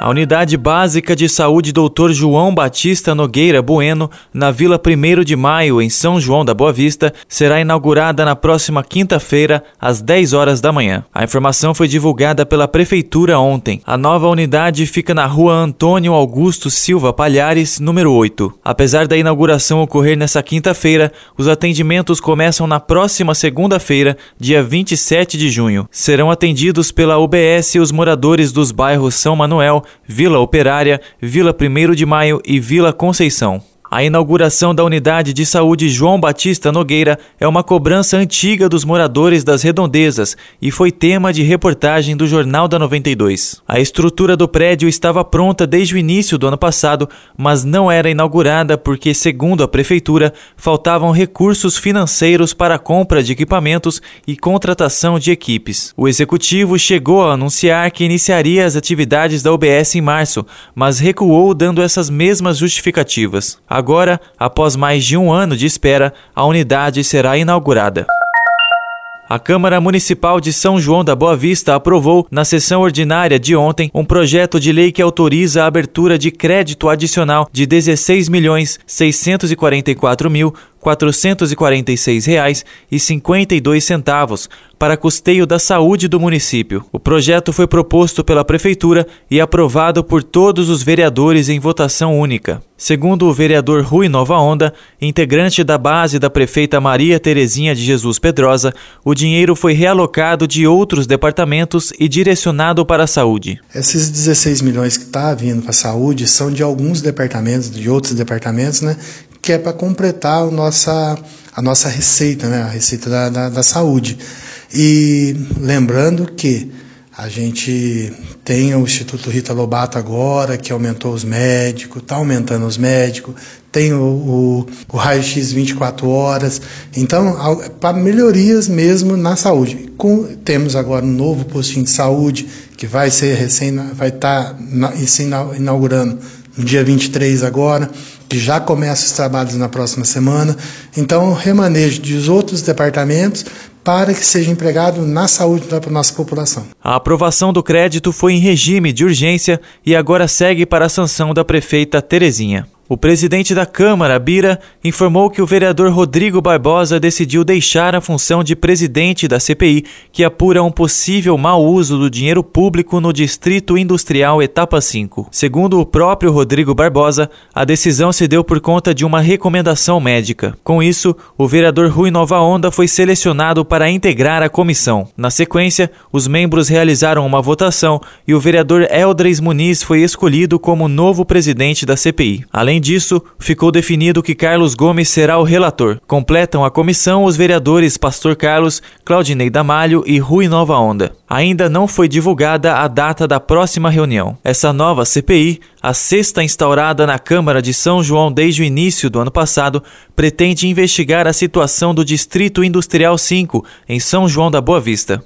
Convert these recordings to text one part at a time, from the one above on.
A Unidade Básica de Saúde Dr. João Batista Nogueira Bueno, na Vila 1 de Maio, em São João da Boa Vista, será inaugurada na próxima quinta-feira, às 10 horas da manhã. A informação foi divulgada pela Prefeitura ontem. A nova unidade fica na rua Antônio Augusto Silva Palhares, número 8. Apesar da inauguração ocorrer nessa quinta-feira, os atendimentos começam na próxima segunda-feira, dia 27 de junho. Serão atendidos pela UBS os moradores dos bairros São Manuel, Vila Operária, Vila 1 de Maio e Vila Conceição. A inauguração da unidade de saúde João Batista Nogueira é uma cobrança antiga dos moradores das redondezas e foi tema de reportagem do Jornal da 92. A estrutura do prédio estava pronta desde o início do ano passado, mas não era inaugurada porque, segundo a prefeitura, faltavam recursos financeiros para a compra de equipamentos e contratação de equipes. O executivo chegou a anunciar que iniciaria as atividades da UBS em março, mas recuou dando essas mesmas justificativas. Agora, após mais de um ano de espera, a unidade será inaugurada. A Câmara Municipal de São João da Boa Vista aprovou, na sessão ordinária de ontem, um projeto de lei que autoriza a abertura de crédito adicional de R$ 16 milhões 644 mil R$ 446,52 para custeio da saúde do município. O projeto foi proposto pela Prefeitura e aprovado por todos os vereadores em votação única. Segundo o vereador Rui Nova Onda, integrante da base da prefeita Maria Terezinha de Jesus Pedrosa, o dinheiro foi realocado de outros departamentos e direcionado para a saúde. Esses 16 milhões que está vindo para a saúde são de alguns departamentos, de outros departamentos, né, que é para completar a nossa, a nossa receita, né? a receita da, da, da saúde. E lembrando que a gente tem o Instituto Rita Lobato agora, que aumentou os médicos, está aumentando os médicos, tem o, o, o raio-x 24 horas. Então, para melhorias mesmo na saúde. Com, temos agora um novo postinho de saúde que vai ser recém, vai estar tá inaugurando no dia 23 agora que já começa os trabalhos na próxima semana. Então, remanejo dos outros departamentos para que seja empregado na saúde da nossa população. A aprovação do crédito foi em regime de urgência e agora segue para a sanção da prefeita Terezinha. O presidente da Câmara, Bira, informou que o vereador Rodrigo Barbosa decidiu deixar a função de presidente da CPI, que apura um possível mau uso do dinheiro público no Distrito Industrial Etapa 5. Segundo o próprio Rodrigo Barbosa, a decisão se deu por conta de uma recomendação médica. Com isso, o vereador Rui Nova Onda foi selecionado para integrar a comissão. Na sequência, os membros realizaram uma votação e o vereador Eldres Muniz foi escolhido como novo presidente da CPI. Além Além disso, ficou definido que Carlos Gomes será o relator. Completam a comissão os vereadores Pastor Carlos, Claudinei Damalho e Rui Nova Onda. Ainda não foi divulgada a data da próxima reunião. Essa nova CPI, a sexta instaurada na Câmara de São João desde o início do ano passado, pretende investigar a situação do Distrito Industrial 5, em São João da Boa Vista.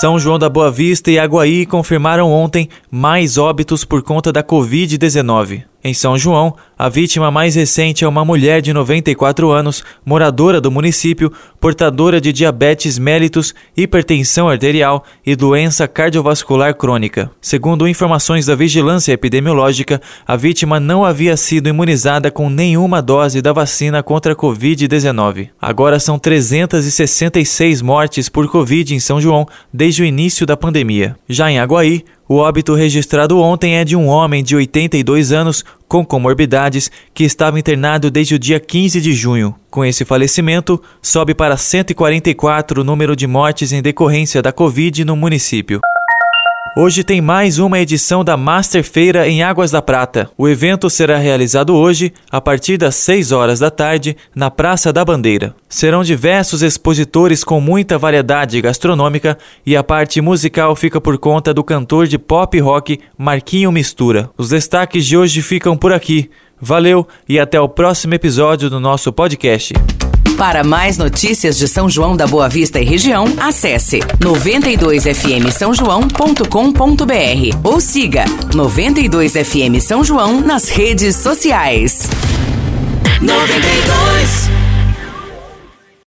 São João da Boa Vista e Aguaí confirmaram ontem mais óbitos por conta da Covid-19. Em São João, a vítima mais recente é uma mulher de 94 anos, moradora do município, portadora de diabetes mellitus, hipertensão arterial e doença cardiovascular crônica. Segundo informações da Vigilância Epidemiológica, a vítima não havia sido imunizada com nenhuma dose da vacina contra a Covid-19. Agora são 366 mortes por Covid em São João desde o início da pandemia. Já em Aguaí, o óbito registrado ontem é de um homem de 82 anos com comorbidades que estava internado desde o dia 15 de junho. Com esse falecimento, sobe para 144 o número de mortes em decorrência da Covid no município. Hoje tem mais uma edição da Master Feira em Águas da Prata. O evento será realizado hoje, a partir das 6 horas da tarde, na Praça da Bandeira. Serão diversos expositores com muita variedade gastronômica e a parte musical fica por conta do cantor de pop rock Marquinho Mistura. Os destaques de hoje ficam por aqui. Valeu e até o próximo episódio do nosso podcast. Para mais notícias de São João da Boa Vista e região, acesse 92fm São João.com.br ou siga 92fm São João nas redes sociais. 92